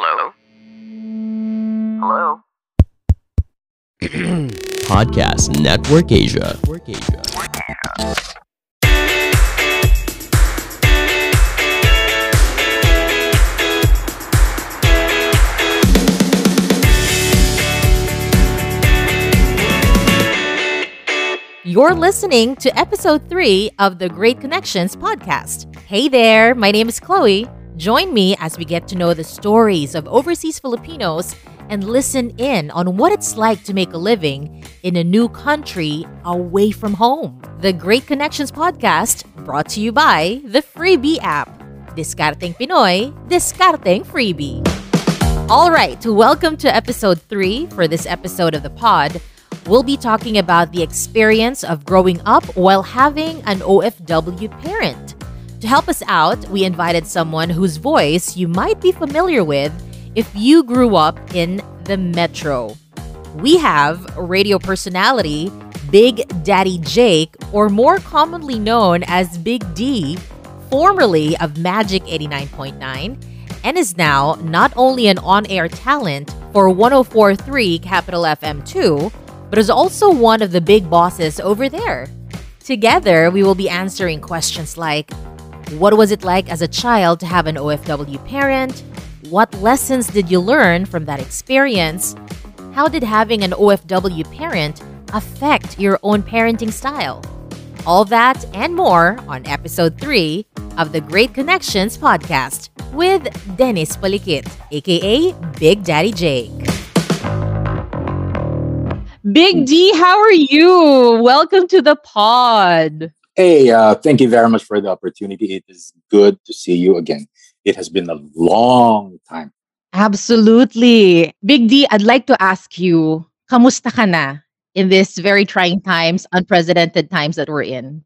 Hello? Hello? Podcast Network Asia. Network Asia. You're listening to episode 3 of the Great Connections podcast. Hey there, my name is Chloe. Join me as we get to know the stories of overseas Filipinos and listen in on what it's like to make a living in a new country away from home. The Great Connections podcast brought to you by the FreeBee app. Diskarteng Pinoy, diskarteng FreeBee. All right, welcome to episode 3 for this episode of the pod we'll be talking about the experience of growing up while having an OFW parent. To help us out, we invited someone whose voice you might be familiar with if you grew up in the metro. We have radio personality Big Daddy Jake, or more commonly known as Big D, formerly of Magic 89.9, and is now not only an on air talent for 1043 Capital FM 2 but is also one of the big bosses over there. Together, we will be answering questions like What was it like as a child to have an OFW parent? What lessons did you learn from that experience? How did having an OFW parent affect your own parenting style? All that and more on episode 3 of the Great Connections podcast with Dennis Poliquit, aka Big Daddy Jake. Big D, how are you? Welcome to the pod. Hey, uh, thank you very much for the opportunity. It is good to see you again. It has been a long time. Absolutely. Big D, I'd like to ask you, kamusta ka na in this very trying times, unprecedented times that we're in?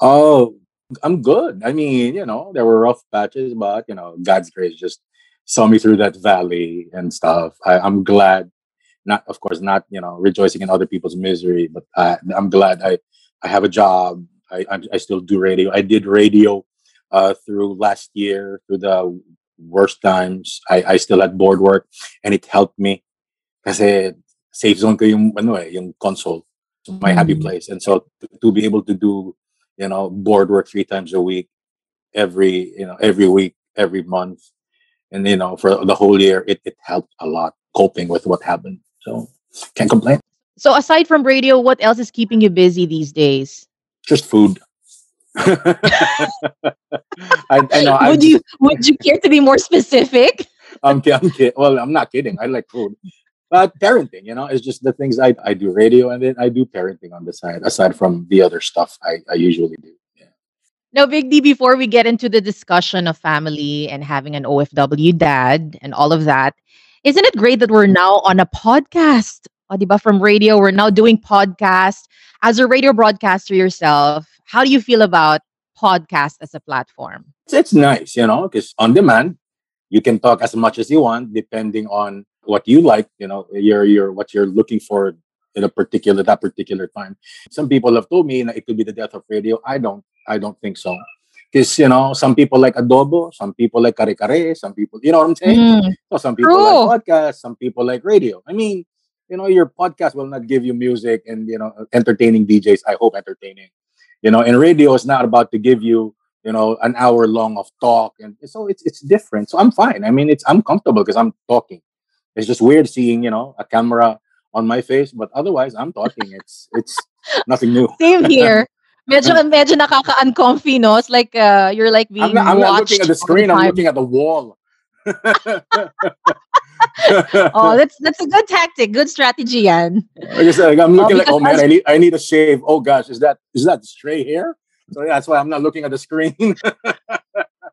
Oh, I'm good. I mean, you know, there were rough patches, but, you know, God's grace just saw me through that valley and stuff. I, I'm glad not of course not you know rejoicing in other people's misery but I, i'm glad i i have a job i i, I still do radio i did radio uh, through last year through the worst times i i still had board work and it helped me kasi safe zone ko yung ano eh yung console my mm. happy place and so to, to be able to do you know board work three times a week every you know every week every month and you know for the whole year it, it helped a lot coping with what happened so can't complain. So aside from radio, what else is keeping you busy these days? Just food. I, I know, would you would you care to be more specific? I'm, I'm kidding. Well, I'm not kidding. I like food. But parenting, you know, is just the things I, I do radio and then I do parenting on the side, aside from the other stuff I, I usually do. Yeah. Now, Big D, before we get into the discussion of family and having an OFW dad and all of that, isn't it great that we're now on a podcast? O, diba? From radio, we're now doing podcast. As a radio broadcaster yourself, how do you feel about podcast as a platform? It's nice, you know, because on demand, you can talk as much as you want, depending on what you like, you know, your your what you're looking for in a particular that particular time. Some people have told me that it could be the death of radio. I don't I don't think so. Because you know, some people like adobo, some people like kare kare, some people, you know what I'm saying? Mm. So some people True. like podcast, some people like radio. I mean, you know, your podcast will not give you music and you know entertaining DJs. I hope entertaining. You know, and radio is not about to give you you know an hour long of talk, and so it's it's different. So I'm fine. I mean, it's I'm comfortable because I'm talking. It's just weird seeing you know a camera on my face, but otherwise I'm talking. It's it's nothing new. Same here. medyo medyo nakaka-uncomfy, no? It's like uh, you're like being I'm not, I'm not looking at the screen. The I'm looking at the wall. oh, that's that's a good tactic, good strategy, yan. Like I said, I'm oh, looking oh, like, oh man, I need I need a shave. Oh gosh, is that is that straight hair? So yeah, that's why I'm not looking at the screen.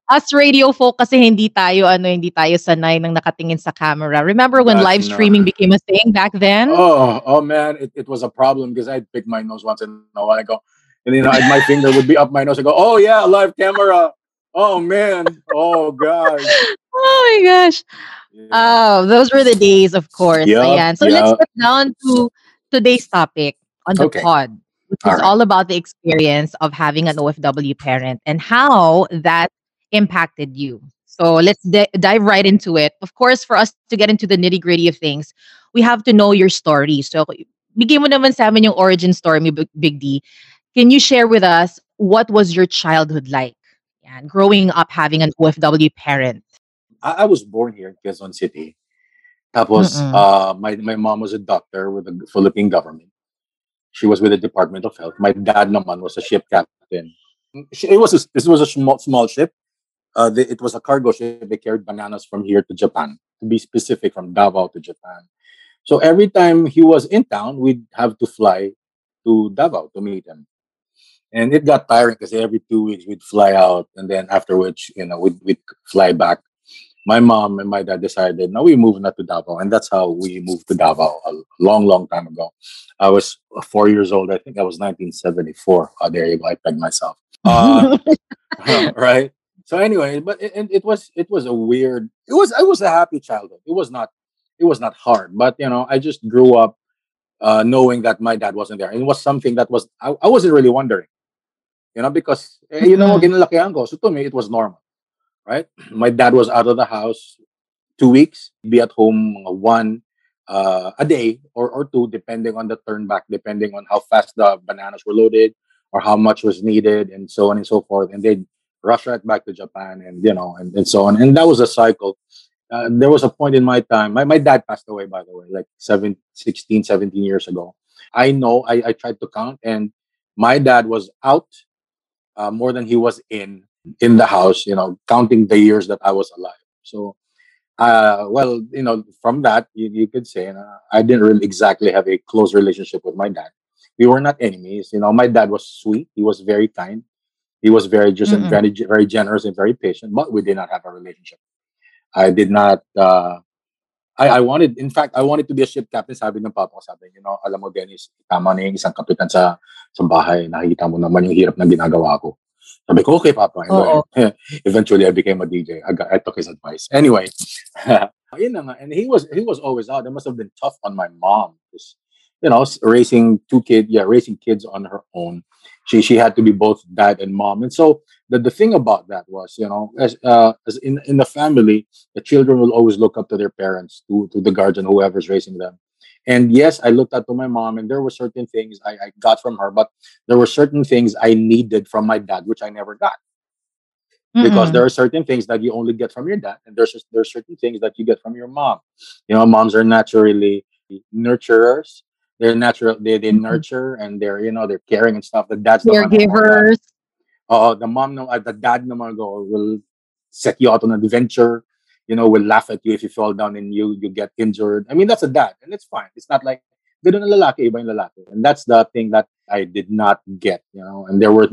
Us radio folk kasi hindi tayo ano hindi tayo sanay nang nakatingin sa camera. Remember when that's live streaming not. became a thing back then? Oh, oh man, it, it was a problem because I'd pick my nose once in a while. I go, and you know my finger would be up my nose. I go, oh yeah, live camera. Oh man. Oh gosh. Oh my gosh. Oh, those were the days, of course. Yep, Ayan. So yep. let's get down to today's topic on the okay. pod, which all is right. all about the experience of having an OFW parent and how that impacted you. So let's di- dive right into it. Of course, for us to get into the nitty gritty of things, we have to know your story. So, bigay mo naman sa amin yung origin story, Big D. Can you share with us what was your childhood like? Yan, growing up having an OFW parent. I, I was born here in Quezon City. Tapos, uh, my, my mom was a doctor with the Philippine government. She was with the Department of Health. My dad naman was a ship captain. She- It was a, this was a small, small ship. Uh, the, it was a cargo ship. They carried bananas from here to Japan. To be specific, from Davao to Japan. So every time he was in town, we'd have to fly to Davao to meet him. And it got tiring because every two weeks we'd fly out, and then after which, you know, we'd, we'd fly back my mom and my dad decided now we move not to Davao, and that's how we moved to Davao a long, long time ago. I was four years old. I think I was 1974. Oh, there you. I pegged myself. Uh, right. So anyway, but it, it, was it was a weird. It was it was a happy childhood. It was not it was not hard, but you know I just grew up uh, knowing that my dad wasn't there. And it was something that was I, I wasn't really wondering, you know, because eh, you know Mhm. ginalakihan ko. So to me it was normal, right? My dad was out of the house two weeks, be at home one uh, a day or, or two, depending on the turn back, depending on how fast the bananas were loaded or how much was needed, and so on and so forth. And they'd rush right back to Japan, and you know, and, and so on. And that was a cycle. Uh, there was a point in my time. My, my dad passed away, by the way, like seven, 16, 17 years ago. I know. I, I tried to count, and my dad was out uh, more than he was in in the house. You know, counting the years that I was alive. So uh, well, you know, from that, you, you could say uh, I didn't really exactly have a close relationship with my dad. We were not enemies. You know, my dad was sweet. He was very kind. He was very just and Mm-mm. very, very generous and very patient. But we did not have a relationship. I did not. Uh, I, I wanted, in fact, I wanted to be a ship captain. Sabi ng papa ko, sabi, you know, alam mo, Dennis, tama na yung isang kapitan sa, sa bahay. Nakikita mo naman yung hirap ng ginagawa ko. Sabi ko, okay, papa. And then, eventually, I became a DJ. I, got, I took his advice. Anyway, yun na nga. And he was he was always out. It must have been tough on my mom. 'Cause, You know, raising two kids, yeah, raising kids on her own. She she had to be both dad and mom. And so the, the thing about that was, you know, as uh, as in in the family, the children will always look up to their parents, to to the guardian, whoever's raising them. And yes, I looked up to my mom, and there were certain things I, I got from her, but there were certain things I needed from my dad, which I never got because Mm-mm. there are certain things that you only get from your dad and there's just, there's certain things that you get from your mom you know moms are naturally nurturers they're natural they, they Mhm. nurture and they're you know they're caring and stuff the dad's the one who- Caregivers. uh, the mom no, uh, the dad naman go will set you out on an adventure you know will laugh at you if you fall down and you you get injured. I mean that's a dad and it's fine. It's not like and that's the thing that i did not get you know? And there were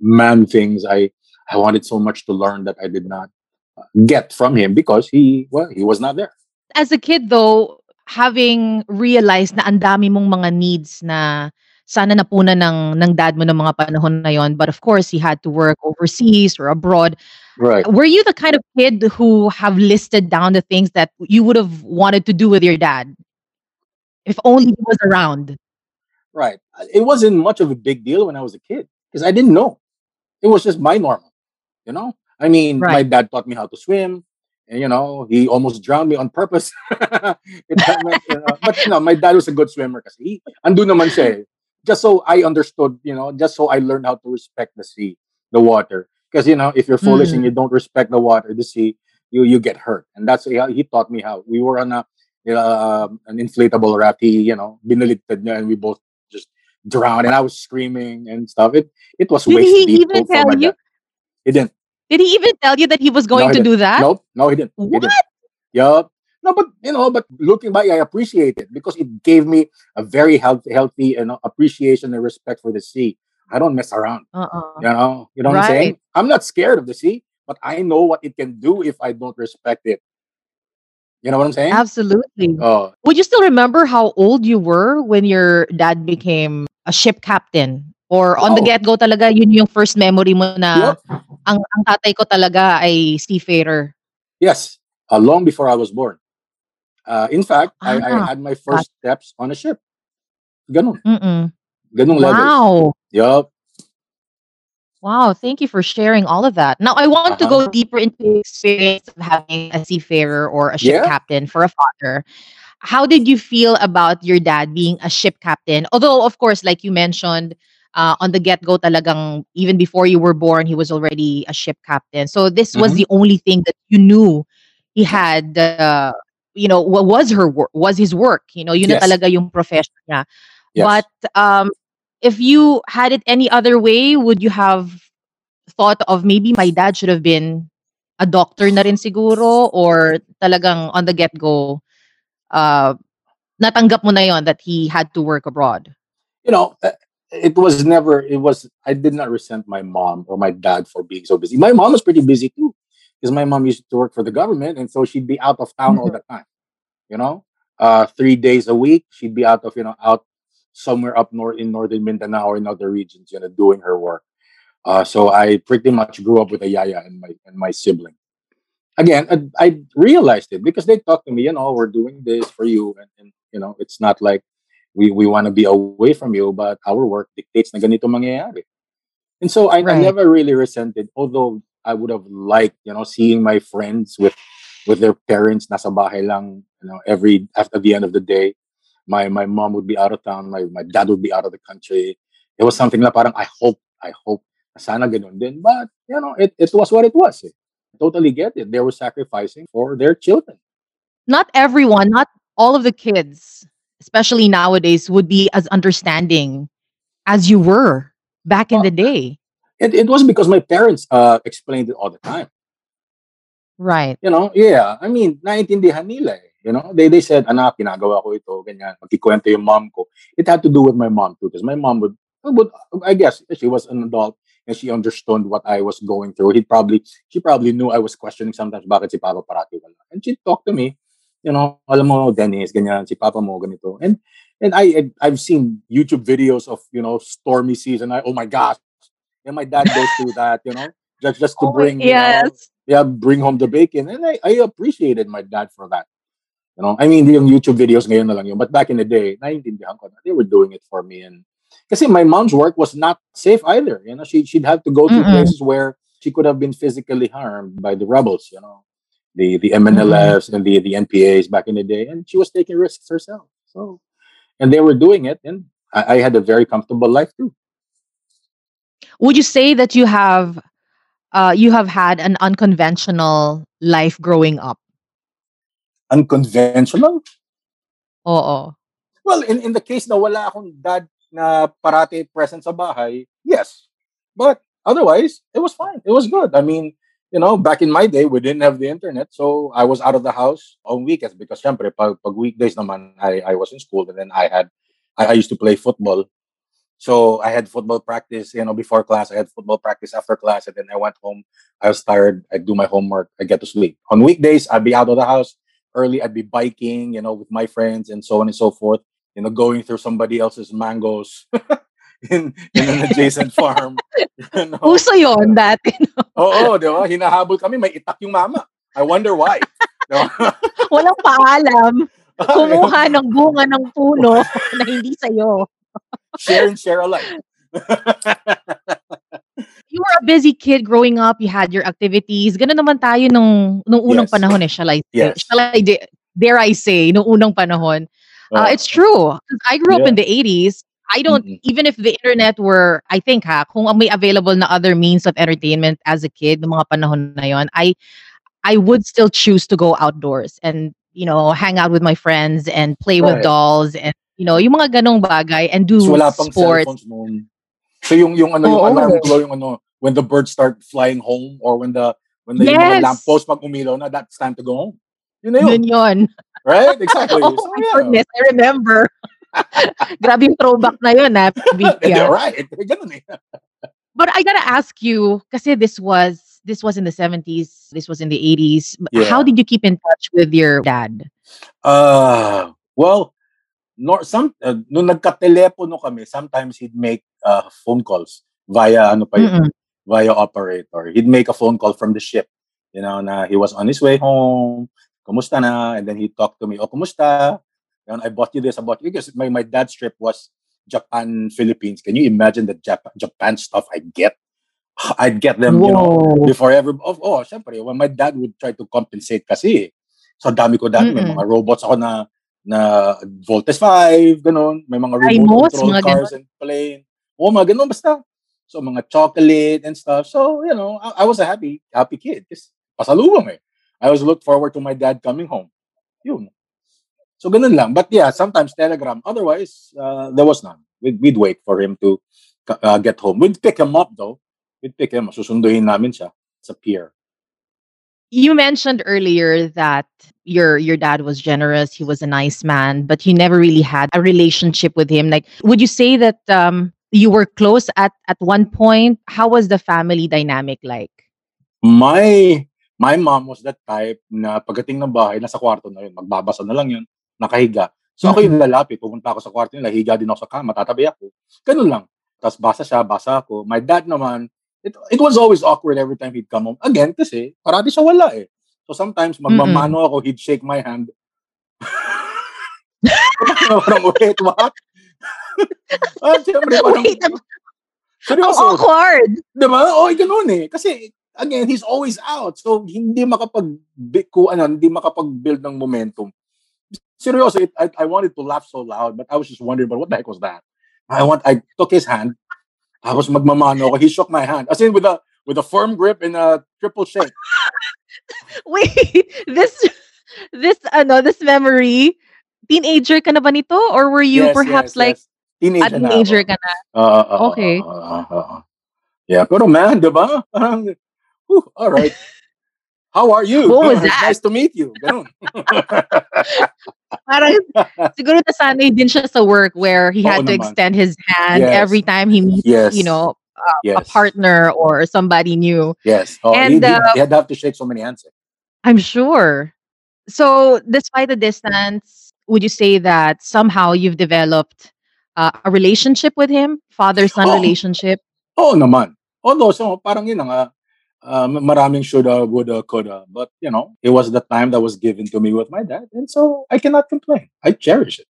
man things i i wanted so much to learn that i did not uh, get from him because he well he was not there. As a kid though, having realized na ang dami mong mga needs na sana napuna ng ng dad mo ng mga panahon na yon, but of course he had to work overseas or abroad. right Were you the kind of kid who have listed down the things that you would have wanted to do with your dad? If only he was around. right it wasn't much of a big deal when i was a kid because i didn't know it was just my normal you know i mean my dad taught me how to swim and you know he almost drowned me on purpose It- you know, but you know my dad was a good swimmer kasi he andun naman siya eh. Just so i understood you know just so i learned how to respect the sea the water because you know if you're foolish and you don't respect the water the sea you you get hurt and that's how he taught me how we were on a uh, an inflatable raft he you know binaligtad niya and we both just drowned and i was screaming and stuff it it was Did he deep even tell you? he didn't Did he even tell you that he was going he to do that? Nope, no, he didn't. He What? didn't. Yup. No, but you know, but looking back, I appreciate it because it gave me a very healthy, healthy, and appreciation and respect for the sea. I don't mess around. Uh-uh. You know, you know what I'm saying? I'm not scared of the sea, but I know what it can do if I don't respect it. You know what I'm saying? Absolutely. Oh, Would you still remember how old you were when your dad became a ship captain? Or on the Oh. get-go talaga, yun yung first memory mo na yup. ang, ang tatay ko talaga ay seafarer. Yes, uh, long before I was born. Uh, in fact, I, I Ah, had my first steps on a ship. Ganun. Mm-mm. Ganung levels. Wow. Yup. Wow, thank you for sharing all of that. Now, I want to Uh-huh. go deeper into the experience of having a seafarer or a ship Yeah. captain for a father. How did you feel about your dad being a ship captain? Although, of course, like you mentioned, uh, on the get go, talagang even before you were born, he was already a ship captain. So this was Mhm. the only thing that you knew he had. Uh, you know, what was her work? Was his work? You know, yun na Yes. talaga yung profession niya. Yes. But um, if you had it any other way, would you have thought of maybe my dad should have been a doctor na rin siguro or talagang on the get-go, uh, natanggap mo na yon that he had to work abroad? you know, uh, it was never, it was, I did not resent my mom or my dad for being so busy. My mom was pretty busy too, because my mom used to work for the government. And so she'd be out of town all the time, you know, uh, three days a week. She'd be out of, you know, out somewhere up north in northern Mindanao or in other regions, you know, doing her work. Uh, so I pretty much grew up with a yaya and my, and my sibling. Again, I, I realized it because they talked to me, you know, we're doing this for you. And, and you know, it's not like, we we want to be away from you, but our work dictates na ganito mangyayari. And so I, I never really resented, although I would have liked, you know, seeing my friends with with their parents nasa bahay lang, you know, every after the end of the day. My my mom would be out of town, my my dad would be out of the country. It was something na parang I hope, I hope na sana ganun din. But, you know, it, it was what it was. eh. I totally get it. They were sacrificing for their children. Not everyone, not all of the kids, especially nowadays, would be as understanding as you were back in Well, the day. It, it was because my parents uh, explained it all the time. Right. You know, yeah. I mean, naintindihan nila eh. You know, they, they said, anak, ginagawa ko ito, ganyan. Magkikwento yung mom ko. It had to do with my mom too, because my mom would, would, I guess, she was an adult and she understood what I was going through. He probably, she probably knew I was questioning sometimes, bakit si Papa parati wala. And she talked to me, you know, alam mo, Dennis, ganyan, si Papa mo, ganito. And, and I, I- I've seen YouTube videos of, you know, stormy season. I, oh my gosh. And my dad goes through that, you know, just, just to Oh bring, you know, yeah, bring home the bacon. And I, I appreciated my dad for that. You know, I mean, yung YouTube videos ngayon na lang yun. But back in the day, naiintindihan ko na. They were doing it for me. And kasi my mom's work was not safe either. You know, she, she'd have to go to Mm-mm. places where she could have been physically harmed by the rebels, you know, the, the MNLFs and the, the NPAs back in the day. And she was taking risks herself. So, and they were doing it. And I, I had a very comfortable life too. Would you say that you have uh, you have had an unconventional life growing up? Unconventional? Oo. Well, in, in the case na wala akong dad na parati present sa bahay, yes. But otherwise, it was fine. It was good. I mean, you know, back in my day, we didn't have the internet. So I was out of the house on weekends because syempre, pag, pag weekdays naman, I, I was in school and then I had, I, I used to play football. So I had football practice, you know, before class. I had football practice after class. And then I went home. I was tired. I do my homework. I get to sleep. On weekdays, I'd be out of the house early. I'd be biking, you know, with my friends and so on and so forth. You know, going through somebody else's mangoes in, in an adjacent farm. You know? Uso yun dati. Oo, di ba? Hinahabol kami, may itak yung mama. I wonder why. Walang paalam. Kumuha ng bunga ng puno na hindi sa'yo. Share and share alike. You were a busy kid growing up. You had your activities. Ganun naman tayo nung, nung unang Yes. panahon eh. Shall I say? Yes. Shall I da- dare I say, nung unang panahon. Uh, Oo. it's true. I grew up in the 80s. I don't, Mm-mm. even if the internet were, I think ha, kung may available na other means of entertainment as a kid, mga panahon na yon, I, I would still choose to go outdoors and, you know, hang out with my friends and play with dolls and, you know, yung mga ganong bagay and do So wala pang sports. noon. So yung yung ano yung Oo. alarm glow yung ano when the birds start flying home or when the when the yung Yes. mga lamppost pag umilaw na that's time to go home. Yun na yun. Yun yun. Right? Exactly. Oh So, my yeah. goodness, I remember. Grabe yung throwback na yun, ha? Yeah. yeah. Right. Ganun eh. But I gotta ask you, kasi this was this was in the 70s, this was in the 80s. How did you keep in touch with your dad? Uh, well, nor some uh, nung nagka-telepono kami, sometimes he'd make uh, phone calls via ano pa yun, Mm-mm. via operator. He'd make a phone call from the ship. You know, na he was on his way home. Kumusta na? And then he'd talk to me. Oh, kumusta? And I bought you this. I bought you because my, my dad's trip was Japan, Philippines. Can you imagine the Japan, Japan stuff I get? I'd get them, you know, Whoa. before ever. Oh, oh, syempre, when my dad would try to compensate kasi, so dami ko dati, may mga robots ako na na Voltes 5, ganun. May mga remote control mga cars and plane. Oo, mga ganun, basta. So, mga chocolate and stuff. So, you know, I, I was a happy, happy kid. Kasi pasalubong eh. I always looked forward to my dad coming home. Yun. So, ganun lang. But yeah, sometimes telegram. Otherwise, uh, there was none. We'd, we'd wait for him to uh, get home. We'd pick him up though. We'd pick him. Susunduhin namin siya sa pier. You mentioned earlier that your your dad was generous, he was a nice man, but you never really had a relationship with him. Like would you say that um you were close at at one point? How was the family dynamic like? My my mom was that type na pagdating ng bahay, nasa kwarto na yun. Magbabasa na lang yun. Nakahiga. So ako yung lalapit. Pupunta ako sa kwarto nila. Higa din ako sa kama. Tatabi ako. Ganun lang. Tapos basa siya, basa ako. My dad naman, it, it was always awkward every time he'd come home. Again, kasi parati siya wala eh. So sometimes magmamano ako, he'd shake my hand. parang, wait, what? ah, siyempre, parang, Wait, ang seryoso. awkward. Diba? O, ganun eh. Kasi, again, he's always out. So, hindi makapag, ku, ano, hindi makapag-build ng momentum. Seryoso, it, I, I wanted to laugh so loud, but I was just wondering, but what the heck was that? I want, I took his hand, tapos magmamano ako. He shook my hand. As in, with a, with a firm grip and a triple shake. Wait, this this ano, this memory, teenager ka na ba nito or were you Yes, perhaps yes, like yes. Teenager teenager ka na? Oo, oo, Okay. oo, oo, oo. Yeah, pero man, diba? Parang, whew, all right. How are you? What was that? nice to meet you. Ganun. Parang siguro nasanay din siya sa work where he Oo had to naman. extend his hand Yes. every time he meets, Yes. you know, a yes. partner or somebody new. Yes. Oh, And, he, he, uh, he had to have to shake so many hands. I'm sure. So, despite the distance, would you say that somehow you've developed uh, a relationship with him, father-son Oh. relationship? Oo naman. Although, so, parang yun nga, uh, maraming shoulda, woulda, coulda. But, you know, it was the time that was given to me with my dad. And so, I cannot complain. I cherish it.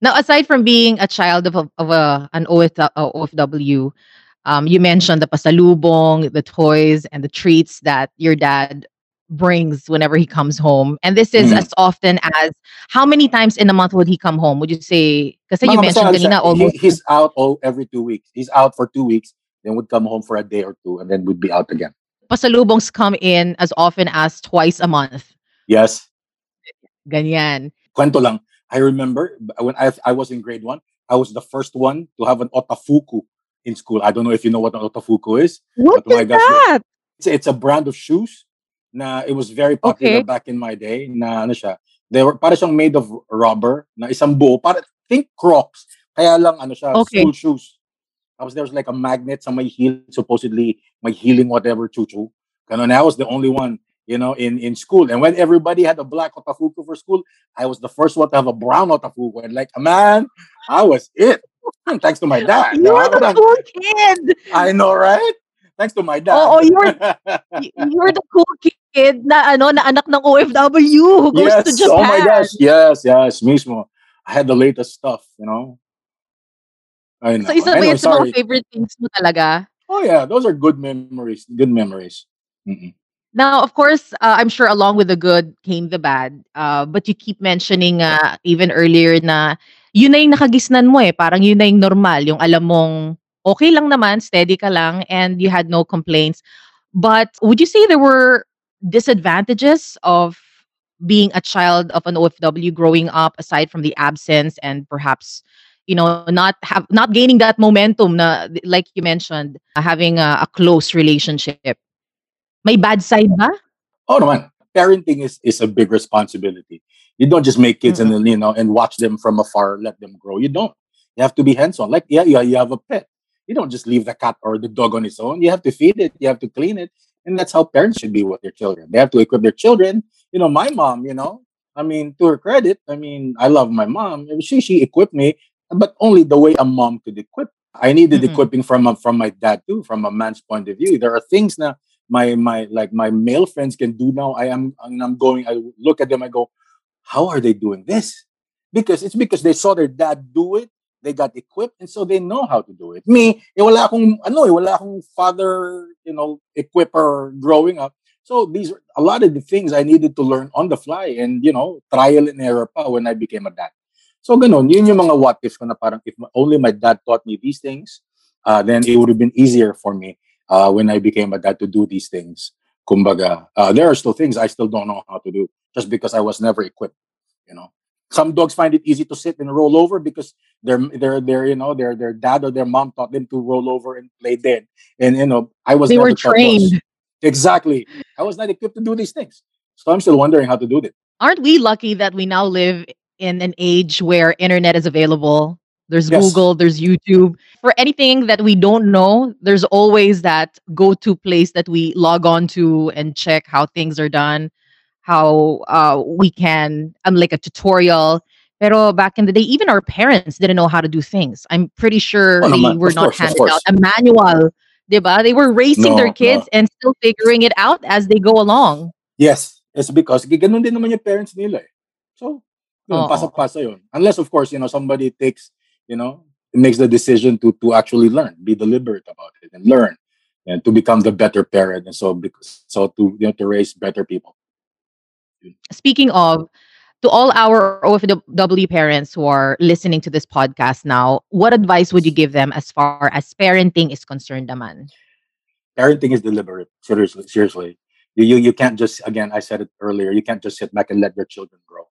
Now, aside from being a child of a, of a an OF, uh, OFW, um, you mentioned the pasalubong, the toys, and the treats that your dad brings whenever he comes home. And this is Mm. as often as how many times in a month would he come home? Would you say? Because you mentioned kanina He- almost he's out all, every two weeks. He's out for two weeks, then would come home for a day or two, and then would be out again. Pasalubongs come in as often as twice a month. Yes. Ganyan. Kwento lang. I remember when I, I was in grade one, I was the first one to have an otafuku in school. I don't know if you know what an otafuku is. What is that? it's, it's a brand of shoes na it was very popular Okay. back in my day na ano siya they were para siyang made of rubber na isang buo para think crocs kaya lang ano siya Okay. school shoes tapos there was like a magnet may heel supposedly my healing whatever chuchu. And I was the only one you know in in school and when everybody had a black otafuku for school I was the first one to have a brown otafuku and like man I was it thanks to my dad You're the cool kid. I know right thanks to my dad Oh, oh you're- You're the cool kid na ano na anak ng OFW who goes yes. to Japan. Oh my gosh. Yes, yes. Mismo. I had the latest stuff, you know. I know. So isa ba Anyway, yun sa mga favorite things mo talaga? Oh yeah, those are good memories. Good memories. Mm-mm. Now, of course, uh, I'm sure along with the good came the bad. Uh, but you keep mentioning uh, even earlier na yun na yung nakagisnan mo eh. Parang yun na yung normal. Yung alam mong okay lang naman, steady ka lang, and you had no complaints. But would you say there were disadvantages of being a child of an OFW growing up aside from the absence and perhaps you know not have not gaining that momentum na like you mentioned having a, a close relationship may bad side ba Oh naman. Parenting is is a big responsibility. You don't just make kids and then you know and watch them from afar, let them grow. You don't. You have to be hands on. Like yeah, yeah, you have a pet. You don't just leave the cat or the dog on its own. You have to feed it. You have to clean it, and that's how parents should be with their children. They have to equip their children. You know, my mom. You know, I mean, to her credit, I mean, I love my mom. She she equipped me, but only the way a mom could equip. I needed Mm-mm. equipping from a, from my dad too, from a man's point of view. There are things now my my like my male friends can do now. I am and I'm going. I look at them. I go, how are they doing this? Because it's because they saw their dad do it. they got equipped, and so they know how to do it. Me, eh, wala akong, ano, eh, wala akong father, you know, equipper growing up. So these are a lot of the things I needed to learn on the fly and, you know, trial and error pa when I became a dad. So ganun, yun yung mga what if ko na parang if only my dad taught me these things, uh, then it would have been easier for me uh, when I became a dad to do these things. Kumbaga, uh, there are still things I still don't know how to do just because I was never equipped, you know. Some dogs find it easy to sit and roll over because their their their you know their their dad or their mom taught them to roll over and play dead. And you know, I was They never were trained. Exactly. I was not equipped to do these things. So I'm still wondering how to do this. Aren't we lucky that we now live in an age where internet is available? There's Yes. Google, there's YouTube. For anything that we don't know, there's always that go-to place that we log on to and check how things are done, how uh, we can um, like a tutorial. Pero back in the day, even our parents didn't know how to do things. I'm pretty sure Oh, they were not course, handed out a manual. Diba? They were raising No, their kids no. and still figuring it out as they go along. Yes, it's because ganun din naman yung parents nila eh. So, yun, pasa-pasa yun. Unless of course, you know, somebody takes, you know, makes the decision to to actually learn, be deliberate about it and learn and to become the better parent and so because so to you know to raise better people. speaking of to all our OFW parents who are listening to this podcast now, what advice would you give them as far as parenting is concerned, naman? Parenting is deliberate. Seriously, seriously. You, you you can't just again, I said it earlier, you can't just sit back and let your children grow.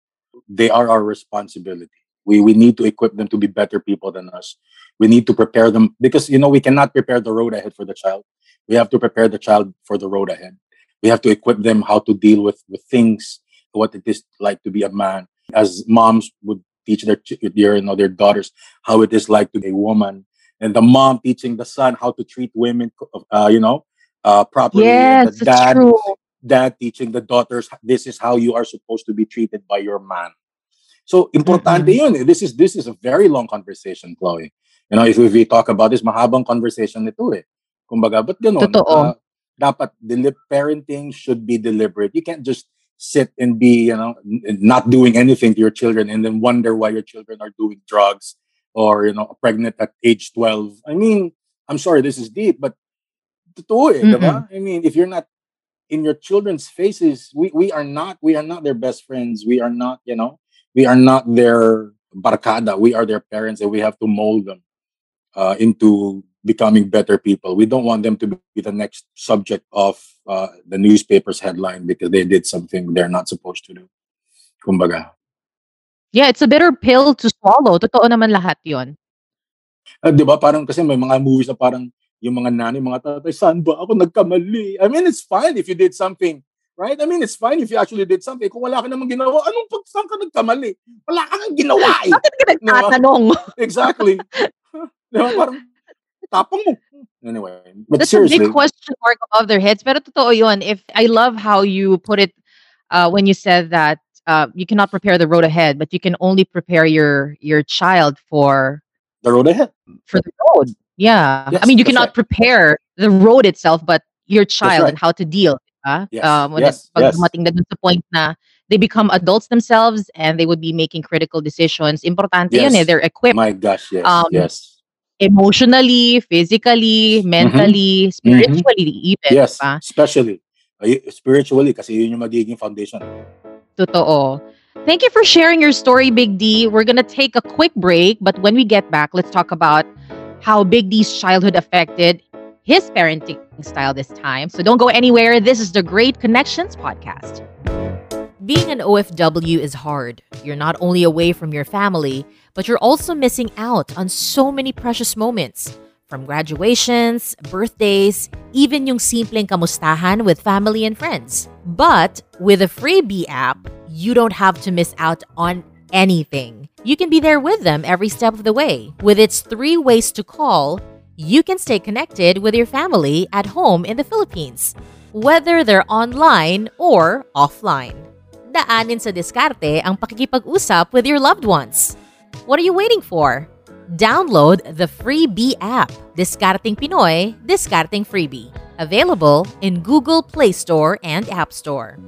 They are our responsibility. We we need to equip them to be better people than us. We need to prepare them because you know we cannot prepare the road ahead for the child. We have to prepare the child for the road ahead. We have to equip them how to deal with with things, what it is like to be a man. As moms would teach their their you know their daughters how it is like to be a woman, and the mom teaching the son how to treat women, uh, you know, uh, properly. Yes, dad true. dad teaching the daughters this is how you are supposed to be treated by your man. So importante yun. eh. This is this is a very long conversation, Chloe. You know, if, we talk about this, mahabang conversation ito eh. Kumbaga, but ganun, Totoo. uh, dapat deli- parenting should be deliberate. You can't just sit and be, you know, not doing anything to your children and then wonder why your children are doing drugs or, you know, pregnant at age 12. I mean, I'm sorry, this is deep, but totoo eh, diba? I mean, if you're not in your children's faces, we, we are not we are not their best friends. We are not, you know, we are not their barkada. We are their parents and we have to mold them uh, into becoming better people. We don't want them to be the next subject of uh, the newspaper's headline because they did something they're not supposed to do. Kumbaga. Yeah, it's a bitter pill to swallow. Totoo naman lahat yon. Uh, di ba? Parang kasi may mga movies na parang yung mga nanay, mga tatay, saan ba ako nagkamali? I mean, it's fine if you did something, right? I mean, it's fine if you actually did something. Kung wala ka namang ginawa, anong pag saan ka nagkamali? Wala ka nang ginawa eh. Bakit ka nagtatanong? exactly. di ba? Parang tapang mo. Anyway, but That's a big question mark above their heads. Pero totoo yun. If I love how you put it uh, when you said that uh, you cannot prepare the road ahead, but you can only prepare your your child for the road ahead. for the road. Yeah. I mean, you cannot right. prepare the road itself, but your child right. and how to deal. Yes, Um, when yes, pag yes. dumating na dun sa point na they become adults themselves and they would be making critical decisions. Importante yun eh. Yes. They're equipped My gosh, yes, Um, yes. emotionally, physically, mentally, spiritually even. Yes, diba? especially uh, spiritually kasi yun yung magiging foundation. Totoo. Thank you for sharing your story, Big D. We're going to take a quick break, but when we get back, let's talk about how Big D's childhood affected his parenting style this time. So don't go anywhere. This is the Great Connections podcast. Being an OFW is hard. You're not only away from your family, but you're also missing out on so many precious moments. From graduations, birthdays, even yung simpleng kamustahan with family and friends. But with a FreeBee app, you don't have to miss out on anything. You can be there with them every step of the way. With its three ways to call, you can stay connected with your family at home in the Philippines, whether they're online or offline. Daanin sa diskarte ang pakikipag-usap with your loved ones. What are you waiting for? Download the FreeBee app. Diskarteng Pinoy, diskarteng FreeBee. Available in Google Play Store and App Store.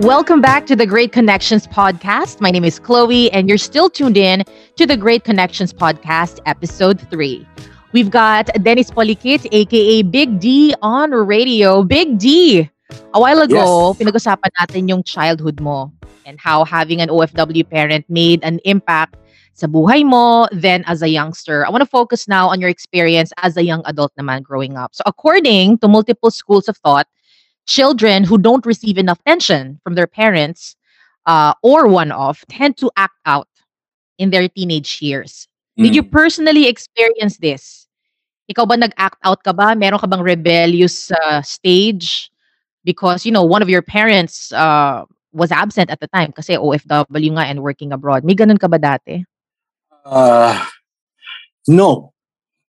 Welcome back to the Great Connections podcast. My name is Chloe, and you're still tuned in to the Great Connections podcast, episode three. We've got Dennis Polikit, aka Big D, on radio. Big D, a while ago, Yes. pinag-usapan natin yung childhood mo and how having an OFW parent made an impact sa buhay mo then as a youngster. I want to focus now on your experience as a young adult naman growing up. So according to multiple schools of thought, children who don't receive enough attention from their parents uh, or one off tend to act out in their teenage years. Did you Mm. personally experience this? Ikaw ba nag-act out ka ba? Meron ka bang rebellious uh, stage? Because, you know, one of your parents uh, was absent at the time kasi OFW nga and working abroad. May ganun ka ba dati? Uh, no.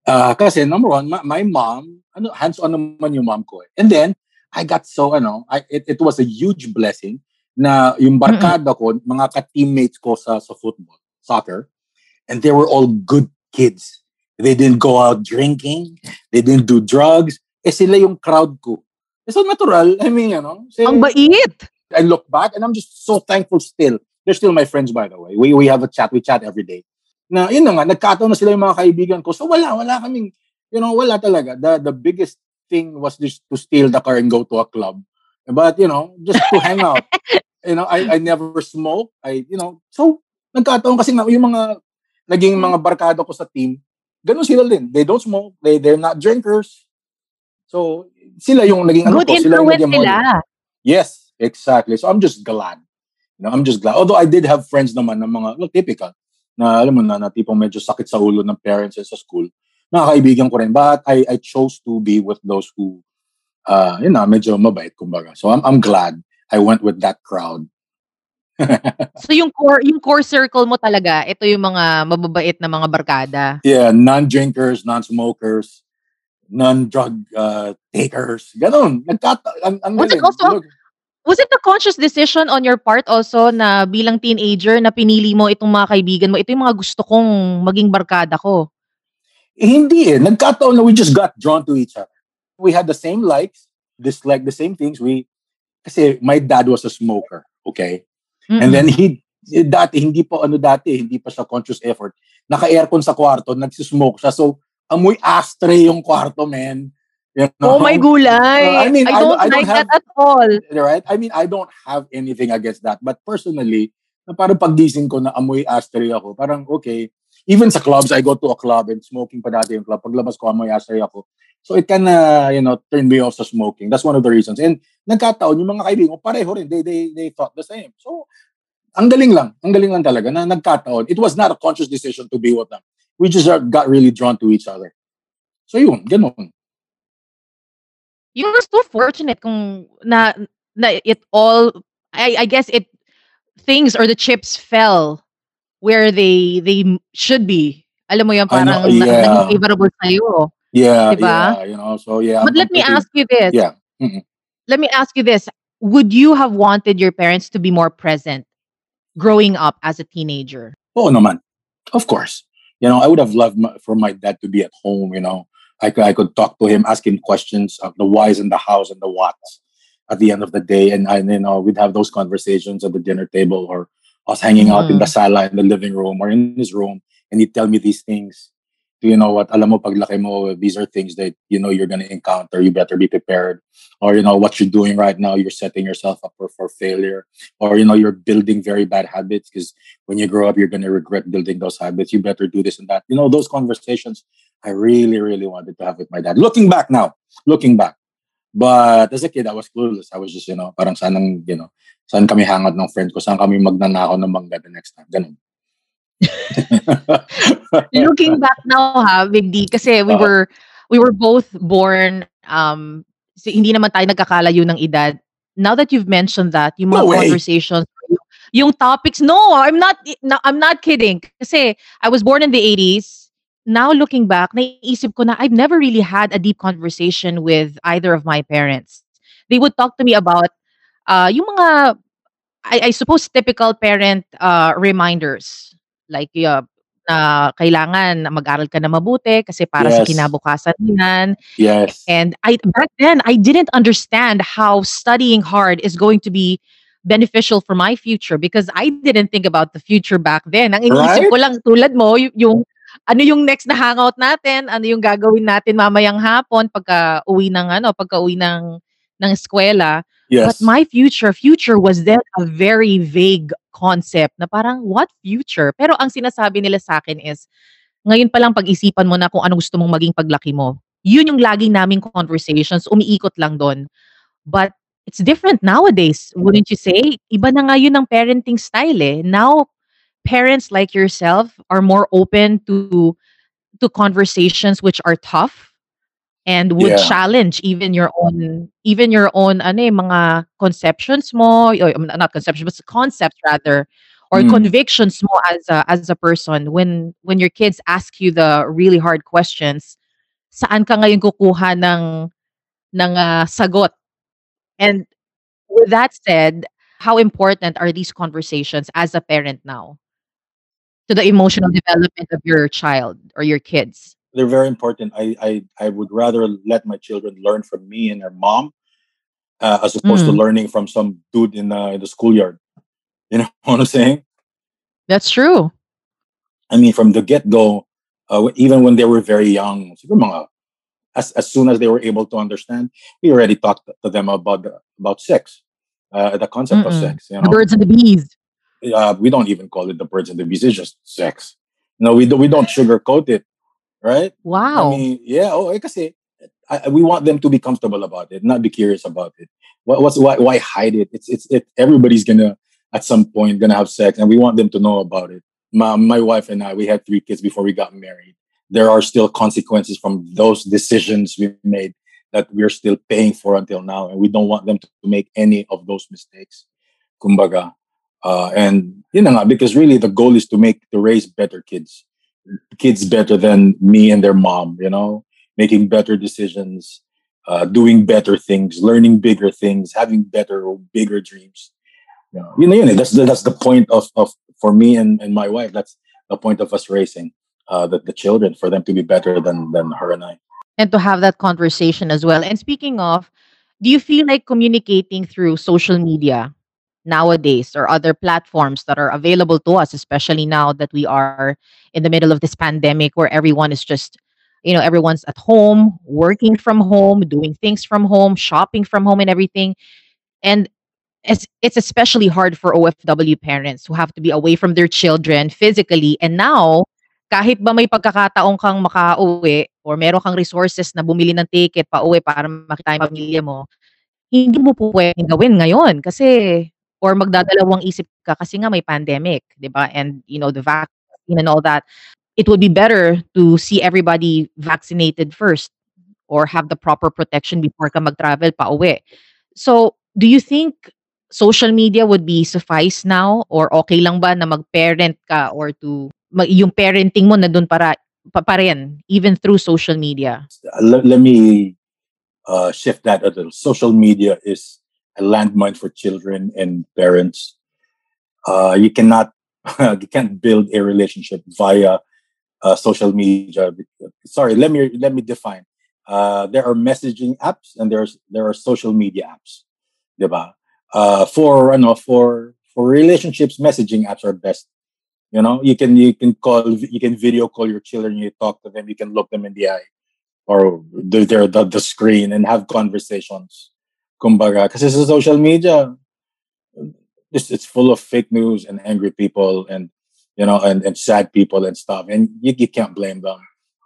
Uh, kasi number one, my, my mom, ano, hands-on naman yung mom ko. eh. And then, I got so, ano, I, it, it was a huge blessing na yung barkada ko, mga ka-teammates ko sa, sa football, soccer, and they were all good kids. They didn't go out drinking. They didn't do drugs. Eh sila yung crowd ko. Eh, so natural. I mean, you know. say- Ang bait! I look back and I'm just so thankful still. They're still my friends, by the way. We we have a chat. We chat every day. Na, yun na nga, nagkataon na sila yung mga kaibigan ko. So wala, wala kaming, you know, wala talaga. The, the biggest thing was just to steal the car and go to a club. But, you know, just to hang out. You know, I, I never smoke. I, you know, so nagkataon kasi nga, yung mga naging mga barkada ko sa team, ganun sila din. They don't smoke. They, they're not drinkers. So, sila yung naging ano Good ko, sila yung naging model. sila. Yes, exactly. So I'm just glad. You know, I'm just glad. Although I did have friends naman ng mga, well, typical, na alam mo na, na tipong medyo sakit sa ulo ng parents sa school. Nakakaibigan ko rin. But I, I chose to be with those who, uh, you know, medyo mabait, kumbaga. So I'm, I'm glad I went with that crowd. So yung core, yung core circle mo talaga, ito yung mga mababait na mga barkada. Yeah, non-drinkers, non-smokers, non-drug uh, takers. Ganon. Nagkata, ang, ang Was it also- Look, Was it a conscious decision on your part also na bilang teenager na pinili mo itong mga kaibigan mo, ito yung mga gusto kong maging barkada ko? Hindi eh. Nagkataon na we just got drawn to each other. We had the same likes, dislike the same things. We, kasi my dad was a smoker, okay? And then he, dati, hindi pa, ano dati, hindi pa siya conscious effort. Naka-aircon sa kwarto, nagsismoke siya. So, amoy ashtray yung kwarto, man. You know? Oh my gulay! Uh, I mean, I don't I don't like that have- at all. Right? I mean, I don't have anything against that. But personally, na parang paggising ko na amoy ashtray ako, parang okay. Even sa clubs, I go to a club and smoking pa dati yung club. Paglabas ko, amoy ashtray ako. So it can, uh, you know, turn me off sa smoking. That's one of the reasons. And nagkataon, yung mga kaibigan ko, pareho rin. They, they, they thought the same. So, ang galing lang. Ang galing lang talaga na nagkataon. It was not a conscious decision to be with them. We just got really drawn to each other. So yun, ganun. You were so fortunate kung na, na it all, I, I guess it, things or the chips fell where they they should be. Alam mo yun, I know, parang na, yeah. favorable sa'yo. Yeah, Diba? yeah, you know, so yeah. But I'm let me ask you this. Yeah. Mhm. Let me ask you this. Would you have wanted your parents to be more present growing up as a teenager? Oh, no man. Of course. You know, I would have loved my, for my dad to be at home, you know. I could, I could talk to him, ask him questions of the whys and the hows and the whats at the end of the day. And, I, you know, we'd have those conversations at the dinner table or us hanging out in the mm. sala in the living room or in his room. And he'd tell me these things. Do you know what? Alam mo, paglaki mo, these are things that, you know, you're going to encounter. You better be prepared. Or, you know, what you're doing right now, you're setting yourself up for, for failure. Or, you know, you're building very bad habits because when you grow up, you're going to regret building those habits. You better do this and that. You know, those conversations I really, really wanted to have with my dad. Looking back now, looking back. But as a kid, I was clueless. I was just, you know, parang sanang, you know, saan kami hangat ng friend ko, saan kami magnanakaw ng mangga the next time. Ganun. Looking back now ha, Big D, kasi we Oo. were we were both born um si, hindi naman tayo nagkakalayo ng edad. Now that you've mentioned that, yung mga No conversations, yung, yung topics, no, I'm not no, I'm not kidding. Kasi I was born in the 80s. Now looking back, naiisip ko na I've never really had a deep conversation with either of my parents. They would talk to me about uh, yung mga I, I suppose typical parent uh, reminders like uh, na kailangan na mag-aral ka na mabuti kasi para sa Yes. kinabukasan mo yan. yes. And I back then I didn't understand how studying hard is going to be beneficial for my future because I didn't think about the future back then. Ang iniisip Right? ko lang tulad mo y- yung ano yung next na hangout natin, ano yung gagawin natin mamayang hapon pagka uwi ng ano, pagka uwi ng ng eskwela. But Yes. my future, future was then a very vague concept na parang what future? Pero ang sinasabi nila sa akin is ngayon pa lang pag-isipan mo na kung ano gusto mong maging paglaki mo. Yun yung lagi naming conversations, umiikot lang doon. But it's different nowadays, wouldn't you say? Iba na nga yun ang parenting style eh. Now, parents like yourself are more open to to conversations which are tough and would Yeah. challenge even your own even your own ano eh, mga conceptions mo, or, um, not conceptions, but concepts rather or Mm. convictions mo as a as a person when when your kids ask you the really hard questions saan ka ngayon kukuha ng ng ah, sagot and with that said how important are these conversations as a parent now to the emotional development of your child or your kids They're very important. I, I I would rather let my children learn from me and their mom uh, as opposed to Mm. learning from some dude in, uh, in the schoolyard. You know what I'm saying? that's true I mean, from the get go, uh, even when they were very young, as as soon as they were able to understand, we already talked to them about the, about sex, uh, the concept of Mm-mm. sex. You the know, birds and the bees uh, we don't even call it the birds and the bees; it's just sex. No, we do, we don't sugarcoat it, right? Wow. I mean, yeah. Oh, eh, kasi I, I- we want them to be comfortable about it, not be curious about it. What, what's why why hide it? It's it's it. Everybody's gonna at some point gonna have sex, and we want them to know about it. My my wife and I, we had three kids before we got married. There are still consequences from those decisions we made that we're still paying for until now, and we don't want them to make any of those mistakes. Kumbaga. Uh, and you know, because really the goal is to make to raise better kids, kids better than me and their mom. You know, making better decisions, uh, doing better things, learning bigger things, having better or bigger dreams. You know, you know, you know, that's the, that's the point of, of for me and, and my wife. That's the point of us raising uh, the, the children for them to be better than than her and I. and to have that conversation as well. And speaking of, do you feel like communicating through social media nowadays or other platforms that are available to us, especially now that we are in the middle of this pandemic where everyone is just, you know, everyone's at home, working from home, doing things from home, shopping from home, and everything. And it's, it's especially hard for OFW parents who have to be away from their children physically. And now, kahit ba may pagkakataon kang makauwi or meron kang resources na bumili ng ticket pa uwi para makita yung pamilya mo, hindi mo po pwedeng gawin ngayon kasi or magdadalawang isip ka kasi nga may pandemic, 'di ba? And you know, the vaccine and all that. It would be better to see everybody vaccinated first or have the proper protection before ka mag-travel pa uwi. So, do you think social media would be suffice now or okay lang ba na mag-parent ka or to mag- yung parenting mo na doon para pa, pa rin even through social media? let, let me uh, shift that a little. Social media is a landmine for children and parents. Uh, you cannot, you can't build a relationship via uh, social media. Sorry, let me let me define. Uh, there are messaging apps and there's there are social media apps, diba? Uh, for ano, for for relationships, messaging apps are best. You know, you can you can call you can video call your children, you talk to them, you can look them in the eye or the, the, the screen and have conversations. Kumbaga, kasi sa social media, it's, full of fake news and angry people and you know and, and sad people and stuff. And you, you can't blame them.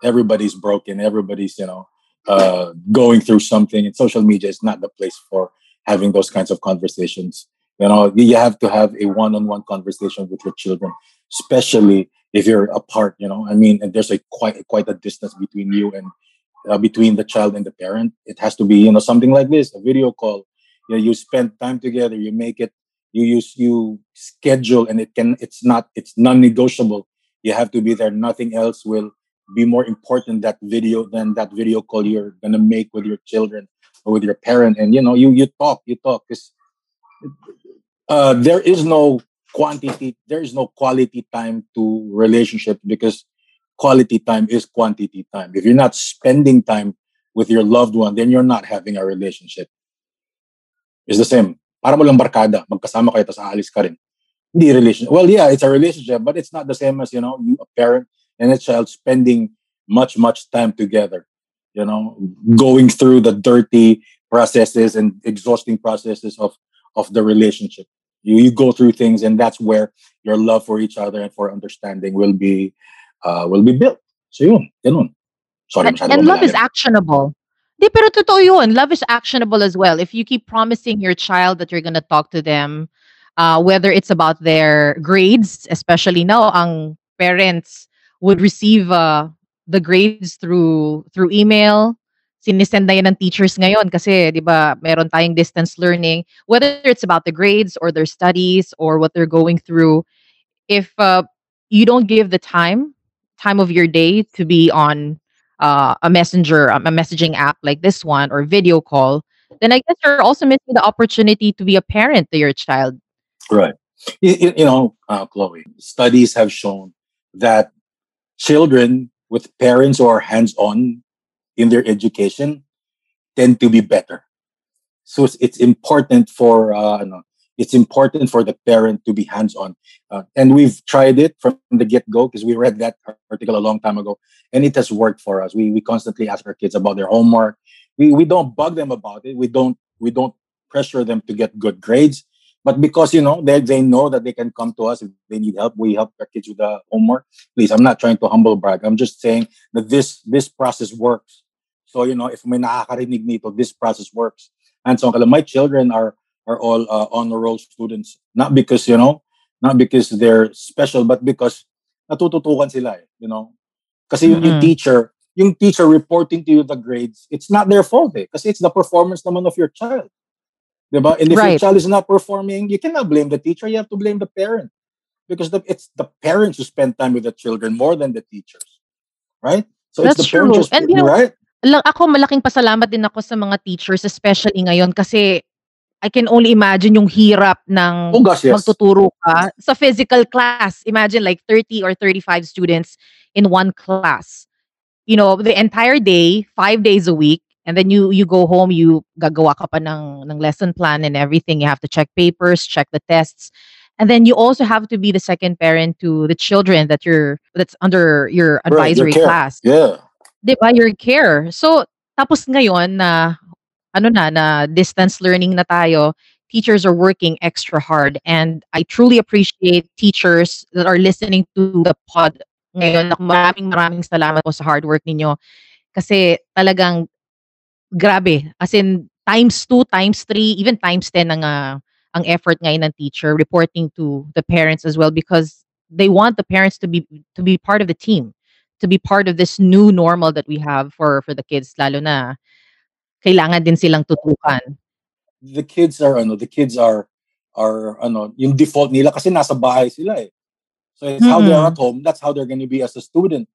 Everybody's broken. Everybody's you know uh, going through something. And social media is not the place for having those kinds of conversations. You know you have to have a one-on-one conversation with your children especially if you're apart you know. I mean and there's a quite quite a distance between you and uh, between the child and the parent. It has to be you know something like this a video call. You know, you spend time together you make it you use you schedule and it can it's not it's non-negotiable. You have to be there. Nothing else will be more important that video than that video call you're gonna make with your children or with your parent. And you know you you talk you talk. Because uh, there is no quantity there is no quality time to relationship because quality time is quantity time if you're not spending time with your loved one then you're not having a relationship it's the same para mo lang barkada, magkasama kayo tapos aalis ka rin. Hindi relationship. Well, yeah, it's a relationship, but it's not the same as, you know, you, a parent and a child spending much, much time together, you know, going through the dirty processes and exhausting processes of, of the relationship. You, you go through things and that's where your love for each other and for understanding will be uh, will be built. So yun, ganun. Sorry, And, and love is actionable. Di, pero totoo yun. Love is actionable as well. If you keep promising your child that you're gonna talk to them, uh, whether it's about their grades, especially now, ang parents would receive uh, the grades through through email. Sinisend na yan ng teachers ngayon kasi, di ba, meron tayong distance learning. Whether it's about the grades or their studies or what they're going through, if uh, you don't give the time, time of your day to be on uh, a messenger, um, a messaging app like this one or video call, then I guess you're also missing the opportunity to be a parent to your child. Right. You, you know, uh, Chloe, studies have shown that children with parents who are hands on in their education tend to be better. So it's, important for uh, it's important for the parent to be hands on, uh, and we've tried it from the get go because we read that article a long time ago, and it has worked for us. We we constantly ask our kids about their homework. We we don't bug them about it. We don't we don't pressure them to get good grades. But because you know they they know that they can come to us if they need help, we help our kids with the homework. Please, I'm not trying to humble brag. I'm just saying that this this process works. So you know, if may nakakarinig nito, this process works. And so my children are are all uh, honor roll students, not because you know, not because they're special, but because natututukan sila. Eh, you know, kasi yung, yung Mm-mm. teacher, yung teacher reporting to you the grades, it's not their fault eh, kasi it's the performance naman of your child. Diba? And if your Right. child is not performing, you cannot blame the teacher. You have to blame the parent because the, it's the parents who spend time with the children more than the teachers, right? So That's it's the parents, true. who And sp- you know, right? Lang, ako malaking pasalamat din ako sa mga teachers especially ngayon kasi I can only imagine yung hirap ng Oh gosh, yes. magtuturo ka sa physical class. Imagine like 30 or 35 students in one class. You know, the entire day, five days a week, and then you you go home, you gagawa ka pa ng, ng lesson plan and everything. You have to check papers, check the tests. And then you also have to be the second parent to the children that you're that's under your Right, your advisory class. Yeah. 'di ba, your care. So, tapos ngayon na ano na na distance learning na tayo, teachers are working extra hard and I truly appreciate teachers that are listening to the pod ngayon. Maraming maraming salamat po sa hard work ninyo kasi talagang grabe. As in times 2, times 3, even times 10 ang ah, ang effort ngayon ng teacher reporting to the parents as well because they want the parents to be to be part of the team to be part of this new normal that we have for for the kids lalo na kailangan din silang tutukan. the kids are ano, the kids are are ano, yung default nila kasi nasa bahay sila eh. So it's how they are at home, that's how they're going to be as a student.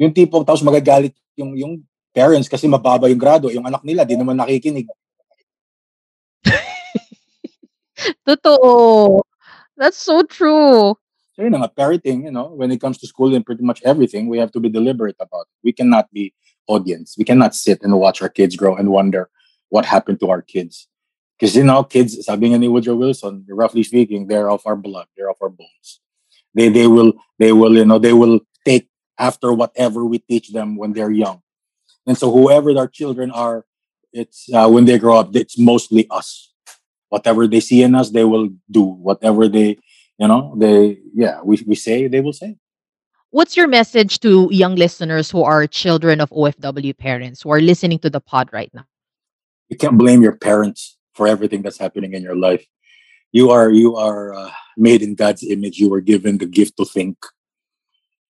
Yung tipong tapos magagalit yung yung parents kasi mababa yung grado, yung anak nila di naman nakikinig. Totoo. That's so true. So yun nga, parenting, you know, when it comes to school and pretty much everything, we have to be deliberate about it. We cannot be audience. We cannot sit and watch our kids grow and wonder what happened to our kids. Because, you know, kids, sabi nga ni Woodrow Wilson, roughly speaking, they're of our blood, they're of our bones. They, they will, they will, you know, they will take after whatever we teach them when they're young. And so whoever our children are, it's, uh, when they grow up, it's mostly us. Whatever they see in us, they will do. Whatever they, you know, they, yeah, we, we say, they will say. What's your message to young listeners who are children of OFW parents who are listening to the pod right now? you can't blame your parents for everything that's happening in your life. You are you are uh, made in God's image. You were given the gift to think.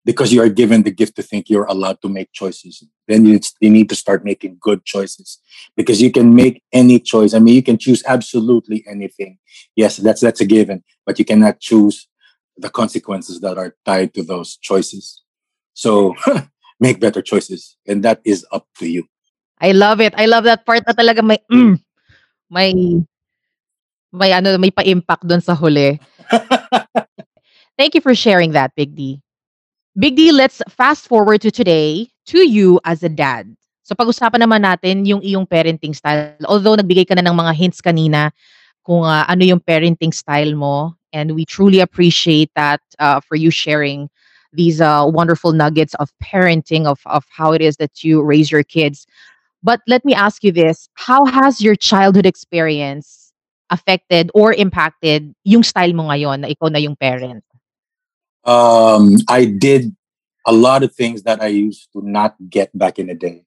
Because you are given the gift to think, you're allowed to make choices. Then you, you need to start making good choices because you can make any choice. I mean, you can choose absolutely anything. Yes, that's that's a given, but you cannot choose the consequences that are tied to those choices. So make better choices, and that is up to you. I love it. I love that part na talaga may mm, may may ano may pa-impact doon sa huli. Thank you for sharing that, Big D. Big D, let's fast forward to today to you as a dad. So pag-usapan naman natin yung iyong parenting style. Although nagbigay ka na ng mga hints kanina, kung uh, ano yung parenting style mo. And we truly appreciate that uh, for you sharing these uh, wonderful nuggets of parenting, of, of how it is that you raise your kids. But let me ask you this How has your childhood experience affected or impacted yung style mo ngayon na ikaw na yung parent? Um, I did a lot of things that I used to not get back in the day.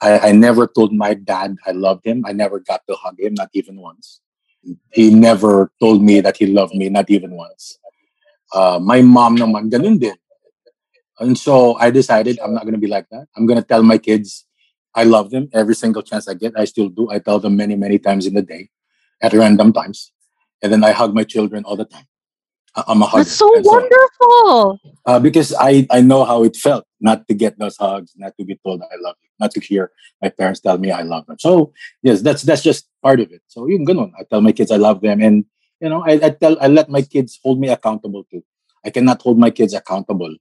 I, I never told my dad I loved him. I never got to hug him, not even once. He never told me that he loved me, not even once. Uh, my mom naman, ganun din. And so I decided I'm not going to be like that. I'm going to tell my kids I love them every single chance I get. I still do. I tell them many, many times in the day at random times. And then I hug my children all the time. I'm a hugger. That's so And wonderful. uh, because I, I know how it felt not to get those hugs, not to be told I love you, not to hear my parents tell me I love them. So yes, that's that's just part of it. So yung ganun, I tell my kids I love them, and you know I, I tell I let my kids hold me accountable too. I cannot hold my kids accountable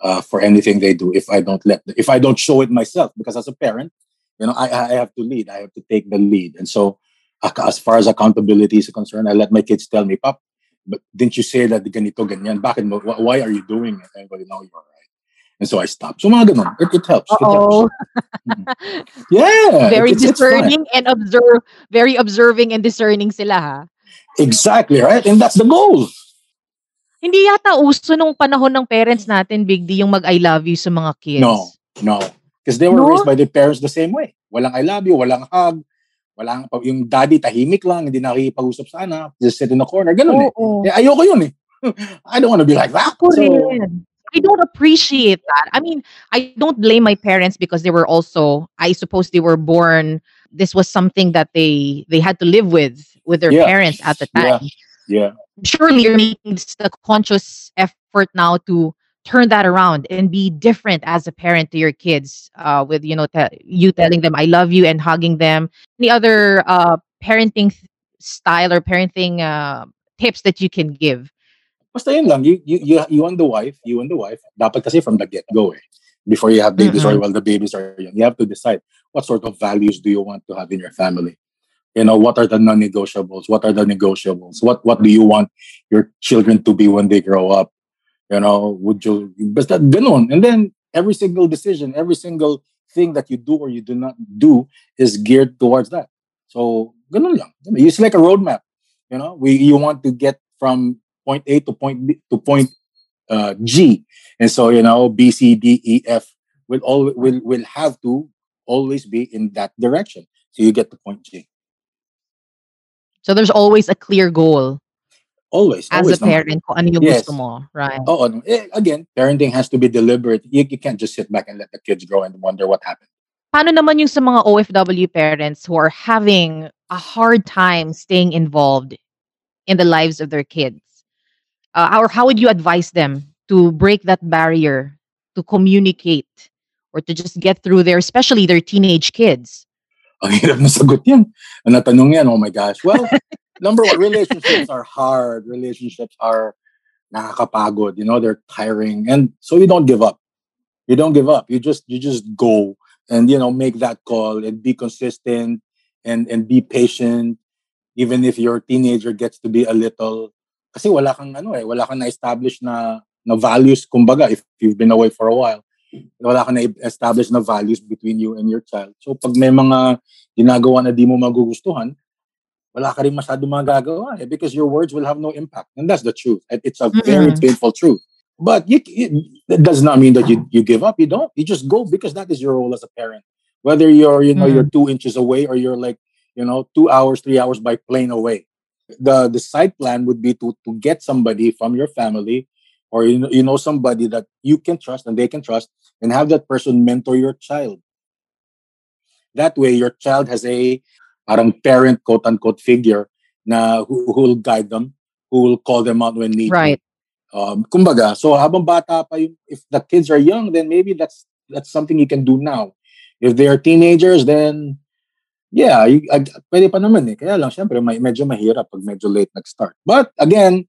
uh, for anything they do if I don't let if I don't show it myself. Because as a parent, you know I I have to lead. I have to take the lead, and so as far as accountability is concerned, I let my kids tell me, "Pop, but didn't you say that the ganito ganyan? Bakit? Why are you doing it?" And I go, "No, you're right." And so I stopped. So mga ganun. It, it helps. It Oh, helps. Yeah. very fun. discerning and observe, very observing and discerning sila ha. Exactly, right? And that's the goal. Hindi yata uso nung panahon ng parents natin, Big D, yung mag I love you sa mga kids. No, no. Because they were No? raised by their parents the same way. Walang I love you, walang hug, walang, yung daddy tahimik lang, hindi nakikipag-usap sa anak, just sit in the corner, ganun eh. Oo. Eh, ayoko yun eh. I don't want to be like that. Ako So, rin. I don't appreciate that. I mean, I don't blame my parents because they were also, I suppose they were born, this was something that they they had to live with, with their Yeah. parents at the time. yeah. yeah. Surely you're making the conscious effort now to turn that around and be different as a parent to your kids uh, with, you know, te- you telling them I love you and hugging them. Any other uh, parenting th- style or parenting uh, tips that you can give? Basta yun lang, you, you, you, you and the wife, you and the wife, dapat kasi from the get-go eh. Before you have babies or while the babies are young, you have to decide what sort of values do you want to have in your family. You know, what are the non-negotiables? What are the negotiables? What what do you want your children to be when they grow up? You know, would you basta ganun. And then every single decision, every single thing that you do or you do not do is geared towards that. So ganun lang. It's like a roadmap. You know, we you want to get from point A to point B to point uh, G, and so you know B C D E F will all will will have to always be in that direction. So you get to point G. So there's always a clear goal Always, as always a parent kung ano yung Yes. gusto mo, right? Oh, again, parenting has to be deliberate. You, you can't just sit back and let the kids grow and wonder what happened. Paano naman yung sa mga OFW parents who are having a hard time staying involved in the lives of their kids? Uh, or how would you advise them to break that barrier to communicate or to just get through their, especially their teenage kids? Ang hirap na sagot yan. Ang natanong yan, oh my gosh. Well, number one, relationships are hard. Relationships are nakakapagod. You know, they're tiring. And so you don't give up. You don't give up. You just you just go and you know make that call and be consistent and and be patient even if your teenager gets to be a little kasi wala kang ano eh wala kang na-establish na na values kumbaga if you've been away for a while. Wala kang na-establish na values between you and your child. So pag may mga ginagawa na di mo magugustuhan wala ka rin masyado magagawa eh because your words will have no impact. And that's the truth. And it's a very Mm-mm. painful truth. But you, it, that does not mean that you, you give up. You don't. You just go because that is your role as a parent. Whether you're you know Mm. you're two inches away or you're like you know two hours three hours by plane away the the side plan would be to to get somebody from your family or you know, you know somebody that you can trust and they can trust and have that person mentor your child that way your child has a parang parent quote unquote figure na who, who will guide them who will call them out when needed Right. um, kumbaga, so habang bata pa yung, if the kids are young, then maybe that's that's something you can do now. If they are teenagers, then yeah, you, ag- pwede pa naman eh. Kaya lang, syempre, may, medyo mahirap pag medyo late nag-start. But again,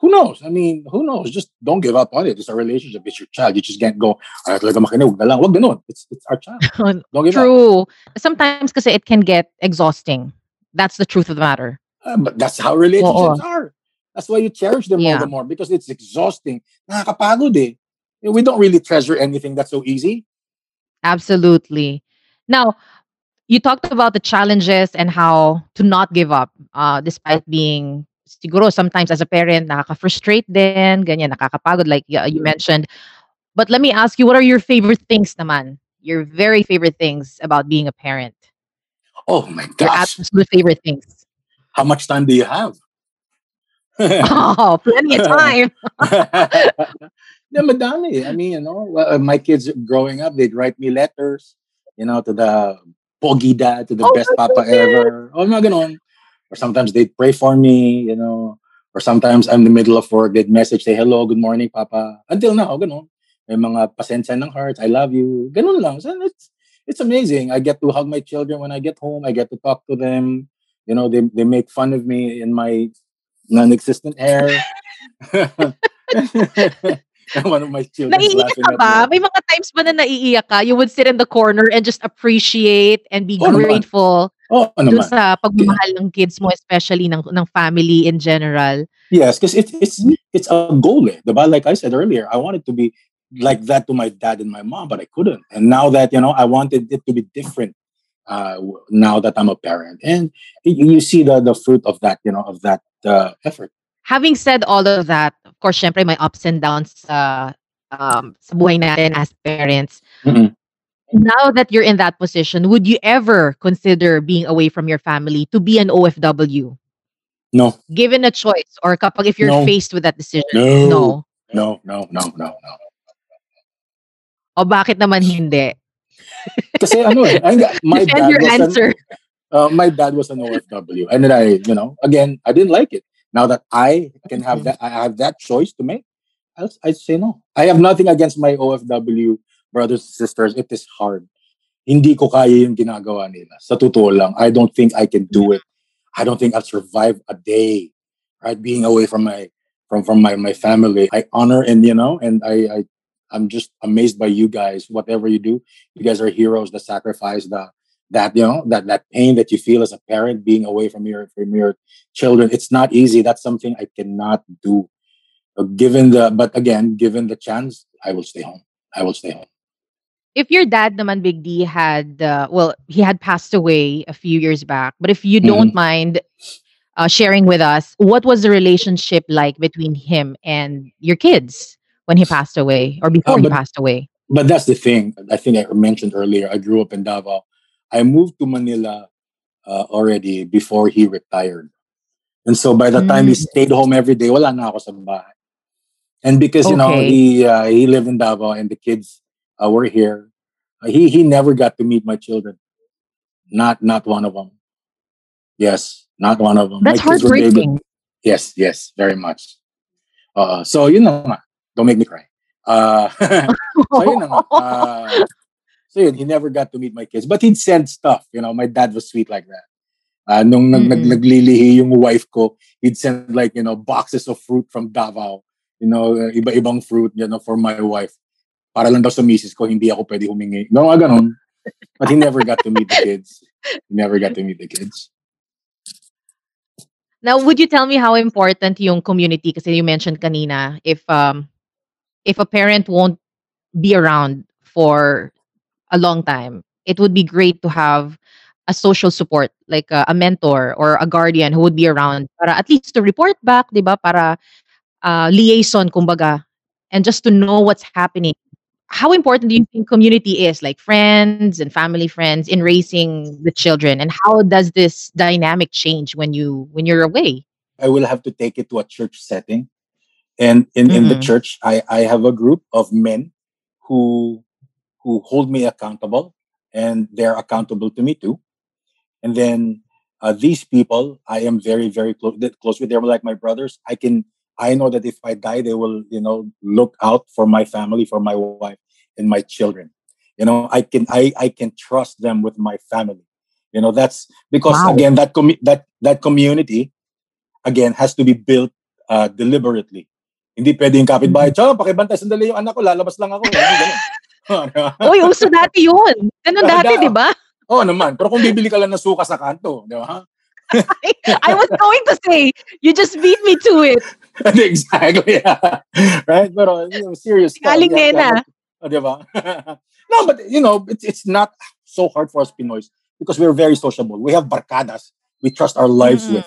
who knows? I mean, who knows? Just don't give up on it. It's a relationship. It's your child. You just can't go, ay, talaga makinig, huwag na lang. Wag ganun. It's, it's our child. Don't give up. True. Sometimes kasi it can get exhausting. That's the truth of the matter. Uh, but that's how relationships Oo. are. That's why you cherish them all Yeah. the more because it's exhausting. Nakakapagod eh. We don't really treasure anything that's so easy. Absolutely. Now, you talked about the challenges and how to not give up uh, despite being siguro sometimes as a parent nakaka-frustrate din, ganyan, nakakapagod like you mentioned. But let me ask you, what are your favorite things naman? Your very favorite things about being a parent? Oh my Your gosh. absolute favorite things? How much time do you have? Oh, plenty of time. yeah, madami. I mean, you know, uh, my kids growing up, they'd write me letters, you know, to the pogi dad, to the Oh best papa ever. Oh, mga ganon. Or sometimes they'd pray for me, you know. Or sometimes I'm in the middle of work, they'd message, say, hello, good morning, papa. Until now, oh, ganon. May mga pasensya ng hearts, I love you. Ganon lang. So it's, it's amazing. I get to hug my children when I get home. I get to talk to them. You know, they, they make fun of me in my non-existent hair. One of my children Naiiyak ka ba? May mga times ba na naiiyak ka? You would sit in the corner and just appreciate and be naman. grateful Oh, dun naman. sa pagmamahal ng kids mo, especially ng, ng family in general. Yes, because it's it's it's a goal, eh, diba? Like I said earlier, I wanted to be like that to my dad and my mom, but I couldn't. And now that you know, I wanted it to be different. Uh, now that I'm a parent, and you see the the fruit of that, you know, of that uh, effort. Having said all of that, of course, syempre may ups and downs sa, um, sa buhay natin as parents. Mhm. Now that you're in that position, would you ever consider being away from your family to be an OFW? No, Given a choice or kapag if you're No. faced with that decision? No. No. no, no, no, no, no. O bakit naman hindi? Kasi ano eh, I- my Defend dad your was an, uh, my dad was an OFW, and then I, you know, again, I didn't like it. Now that I can have that, I have that choice to make. I'll, I'd say no. I have nothing against my OFW brothers and sisters. It is hard. Hindi ko kaya yung ginagawa nila. Sa totoo lang, I don't think I can do it. I don't think I'll survive a day, right? Being away from my from from my my family. I honor and you know, and I I I'm just amazed by you guys. Whatever you do, you guys are heroes. The sacrifice, the that you know that that pain that you feel as a parent being away from your from your children. It's not easy. That's something I cannot do. Uh, Given the but again, given the chance, I will stay home. I will stay home. if your dad naman Big D had uh, well he had passed away a few years back but if you don't mind uh, sharing with us what was the relationship like between him and your kids when he passed away or before he but- passed away But that's the thing. I think I mentioned earlier. I grew up in Davao. I moved to Manila uh, already before he retired, and so by the time he Mm. stayed home every day, wala na ako sa bahay. And because you know he uh, he lived in Davao and the kids uh, were here, uh, he he never got to meet my children. Not not one of them. Yes, not one of them. that's my kids were able- heartbreaking Yes, yes, very much. Uh, so you know, don't make me cry. Uh, so yun na nga. Uh, so yun, he never got to meet my kids, but he'd send stuff. You know, my dad was sweet like that. Uh, nung nag, Mm-mm. naglilihi yung wife ko, he'd send like, you know, boxes of fruit from Davao. You know, uh, iba-ibang fruit, you know, for my wife. Para lang daw sa misis ko, hindi ako pwede humingi. No, mga ganun. But he never got to meet the kids. He never got to meet the kids. now would you tell me how important yung community kasi you mentioned kanina if um if a parent won't be around for a long time it would be great to have a social support like a, a mentor or a guardian who would be around para at least to report back, 'di ba? Para uh, liaison kumbaga and just to know what's happening. How important do you think community is like friends and family friends in raising the children and how does this dynamic change when you when you're away? I will have to take it to a church setting. And in, in the church, I, I have a group of men who who hold me accountable and they're accountable to me too. And then uh, these people, I am very, very close close with. They're like my brothers. I can I know that if I die, they will, you know, look out for my family, for my wife and my children. You know, I can I I can trust them with my family. You know, that's because Wow. again that commu- that that community again has to be built uh, deliberately. Hindi pwedeng kapitbahay, Tsaka, pakibantay sandali yung anak ko, lalabas lang ako. Oh, di ba? Uy, uso dati yun. Ganun dati, Da- di ba? Oo naman. Pero kung bibili ka lang ng suka sa kanto, di ba? I was going to say, you just beat me to it. exactly. right? But uh, you know, serious. Galing din, have- Oh, diba? no, but you know, it's, it's not so hard for us Pinoys because we're very sociable. We have barcadas we trust our lives with.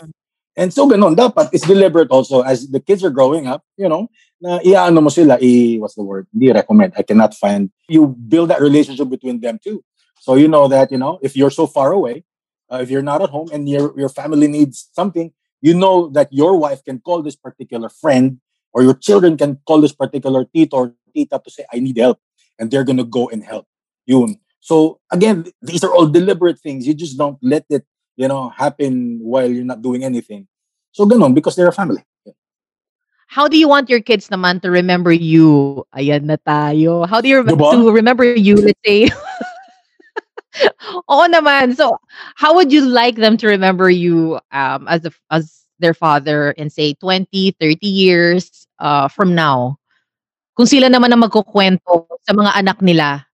And so ganun, dapat it's deliberate also as the kids are growing up, you know, na iaano mo sila, i, what's the word? Hindi recommend. I cannot find. You build that relationship between them too. So you know that, you know, if you're so far away, uh, if you're not at home and your, your family needs something, you know that your wife can call this particular friend or your children can call this particular tito or tita to say, I need help. And they're going to go and help. Yun. So again, these are all deliberate things. You just don't let it, you know, happen while you're not doing anything. So ganun, because they're a family. How do you want your kids naman to remember you? Ayan na tayo. How do you rem- to remember you, let's say? Oo naman. So, how would you like them to remember you um, as a, as their father in say 20, 30 years uh, from now? Kung sila naman ang magkukwento sa mga anak nila.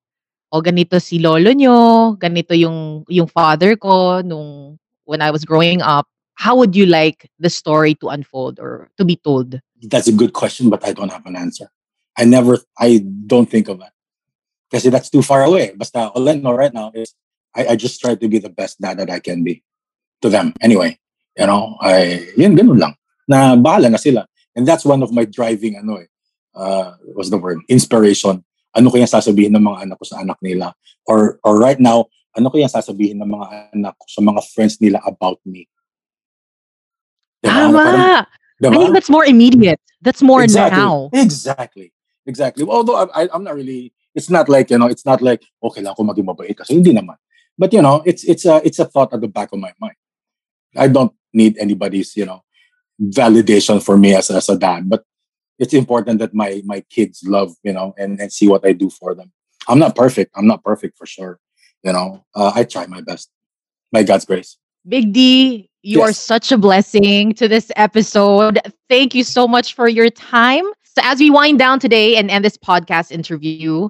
O ganito si lolo nyo, ganito yung yung father ko nung when I was growing up. How would you like the story to unfold or to be told? That's a good question, but I don't have an answer. I never, I don't think of that. Because that's too far away. Basta, all I know right now is I, I just try to be the best dad that I can be to them. Anyway, you know, I, yun, ganun lang. Na bahala na sila. And that's one of my driving, ano eh, uh, what's the word? Inspiration. Ano kaya sasabihin ng mga anak ko sa anak nila? Or, or right now, ano kaya sasabihin ng mga anak ko sa mga friends nila about me? Diba? Ano, parang- Tama. I diba? think that's more immediate. That's more exactly. now. Exactly. Exactly. Although I, I, I'm not really, it's not like, you know, it's not like, okay lang ako maging mabait kasi hindi naman. But, you know, it's, it's a, it's a thought at the back of my mind. I don't need anybody's, you know, validation for me as, as a dad, but it's important that my, my kids love, you know, and, and see what I do for them. I'm not perfect. I'm not perfect for sure. You know, uh, I try my best by God's grace. Big D, you are such a blessing to this episode. Thank you so much for your time. So, as we wind down today and end this podcast interview,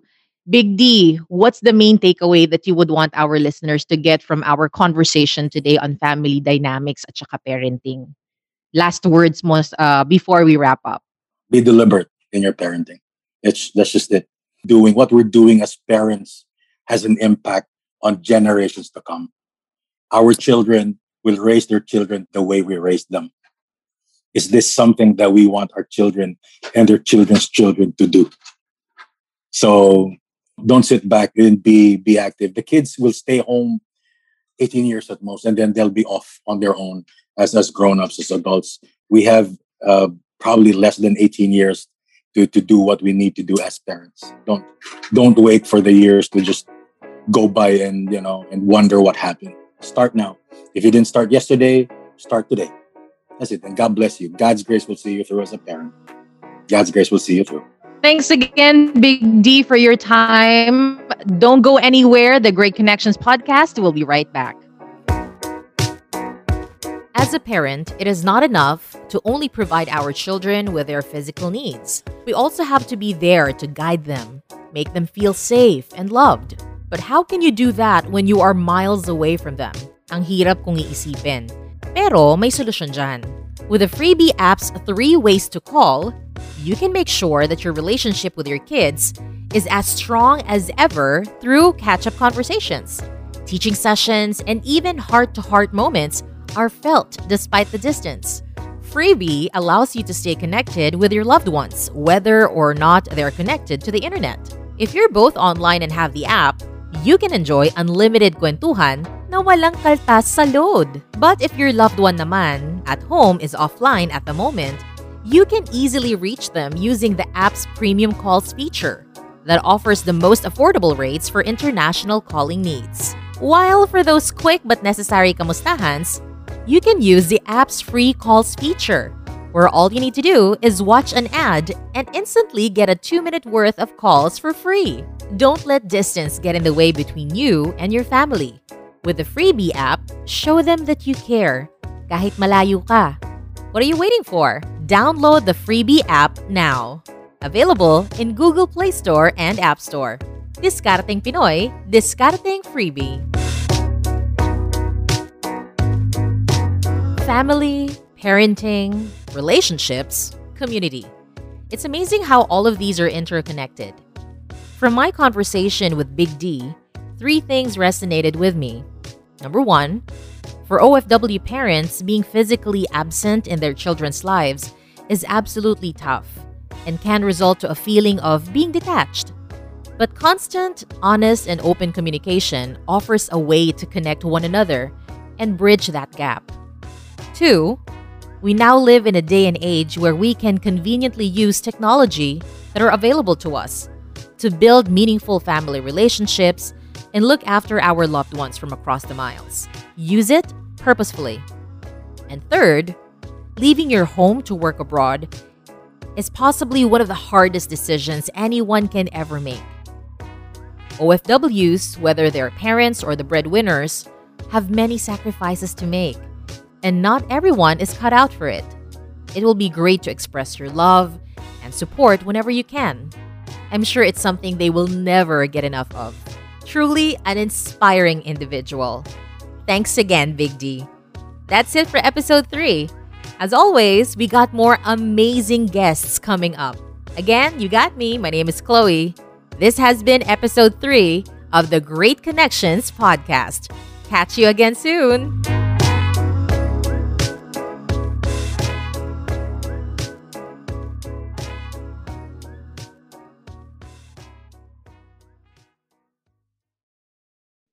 Big D, what's the main takeaway that you would want our listeners to get from our conversation today on family dynamics at saka parenting? Last words most uh, before we wrap up. Be deliberate in your parenting. It's that's just it. Doing what we're doing as parents has an impact on generations to come. Our children will raise their children the way we raised them. Is this something that we want our children and their children's children to do? So don't sit back and be be active. The kids will stay home 18 years at most, and then they'll be off on their own as as grown-ups, as adults. We have uh, probably less than 18 years to, to do what we need to do as parents. Don't don't wait for the years to just go by and you know and wonder what happened. Start now. If you didn't start yesterday, start today. That's it. And God bless you. God's grace will see you through as a parent. God's grace will see you through. Thanks again, Big D, for your time. Don't go anywhere. The Great Connections podcast will be right back. As a parent, it is not enough to only provide our children with their physical needs. We also have to be there to guide them, make them feel safe and loved. But how can you do that when you are miles away from them? Ang hirap kung iisipin. Pero may solusyon dyan. With the FreeBee app's three ways to call, you can make sure that your relationship with your kids is as strong as ever through catch up conversations. Teaching sessions and even heart to heart moments are felt despite the distance. FreeBee allows you to stay connected with your loved ones, whether or not they're connected to the internet. If you're both online and have the app, you can enjoy unlimited kwentuhan na walang kaltas sa load. But if your loved one naman at home is offline at the moment, you can easily reach them using the app's premium calls feature that offers the most affordable rates for international calling needs. While for those quick but necessary kamustahans, you can use the app's free calls feature, where all you need to do is watch an ad and instantly get a two minute worth of calls for free. Don't let distance get in the way between you and your family. With the FreeBee app, show them that you care, kahit malayo ka. What are you waiting for? Download the FreeBee app now. Available in Google Play Store and App Store. Diskarteng Pinoy, diskarteng FreeBee. Family, parenting, relationships, community. It's amazing how all of these are interconnected. From my conversation with Big D, three things resonated with me. Number one, for OFW parents, being physically absent in their children's lives is absolutely tough and can result to a feeling of being detached. But constant, honest, and open communication offers a way to connect one another and bridge that gap. Two, we now live in a day and age where we can conveniently use technology that are available to us to build meaningful family relationships and look after our loved ones from across the miles. Use it purposefully. And third, leaving your home to work abroad is possibly one of the hardest decisions anyone can ever make. OFWs, whether they're parents or the breadwinners, have many sacrifices to make, and not everyone is cut out for it. It will be great to express your love and support whenever you can. I'm sure it's something they will never get enough of. Truly an inspiring individual. Thanks again, Big D. That's it for episode 3. As always, we got more amazing guests coming up. Again, you got me. My name is Chloe. This has been episode 3 of the Great Connections podcast. Catch you again soon.